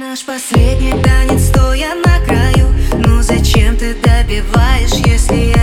Наш последний танец стоя на краю. Ну зачем ты добиваешь, если я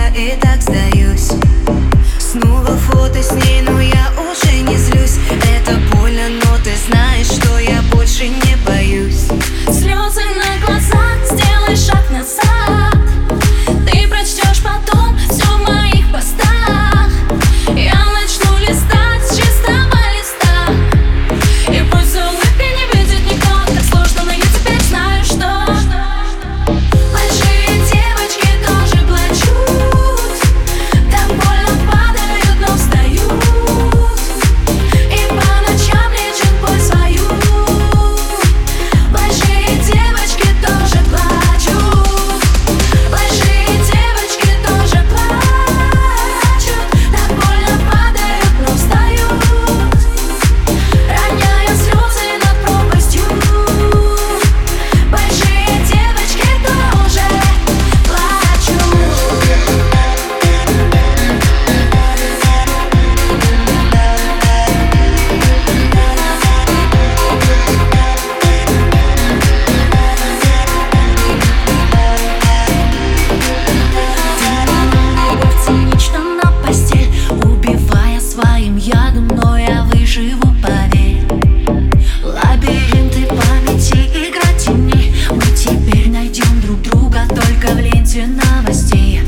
ленте новостей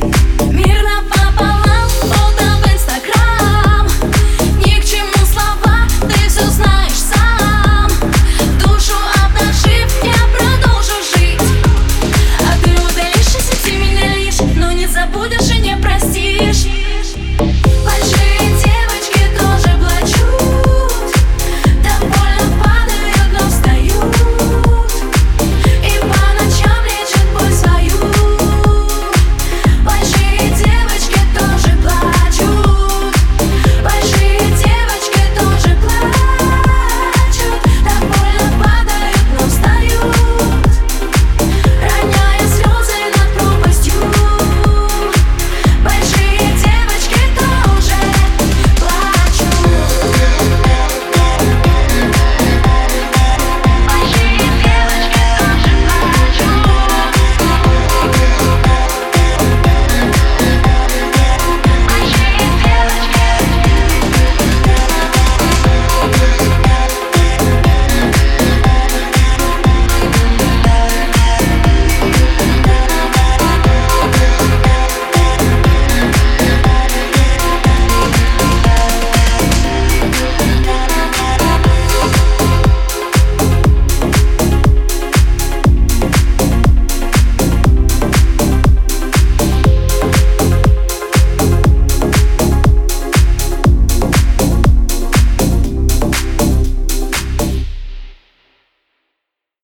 Мирно пополам, фото в инстаграм. Ни к чему слова, ты все знаешь сам. Душу обнажив, я продолжу жить. А ты удалишь из сети меня лишь, но не забудешь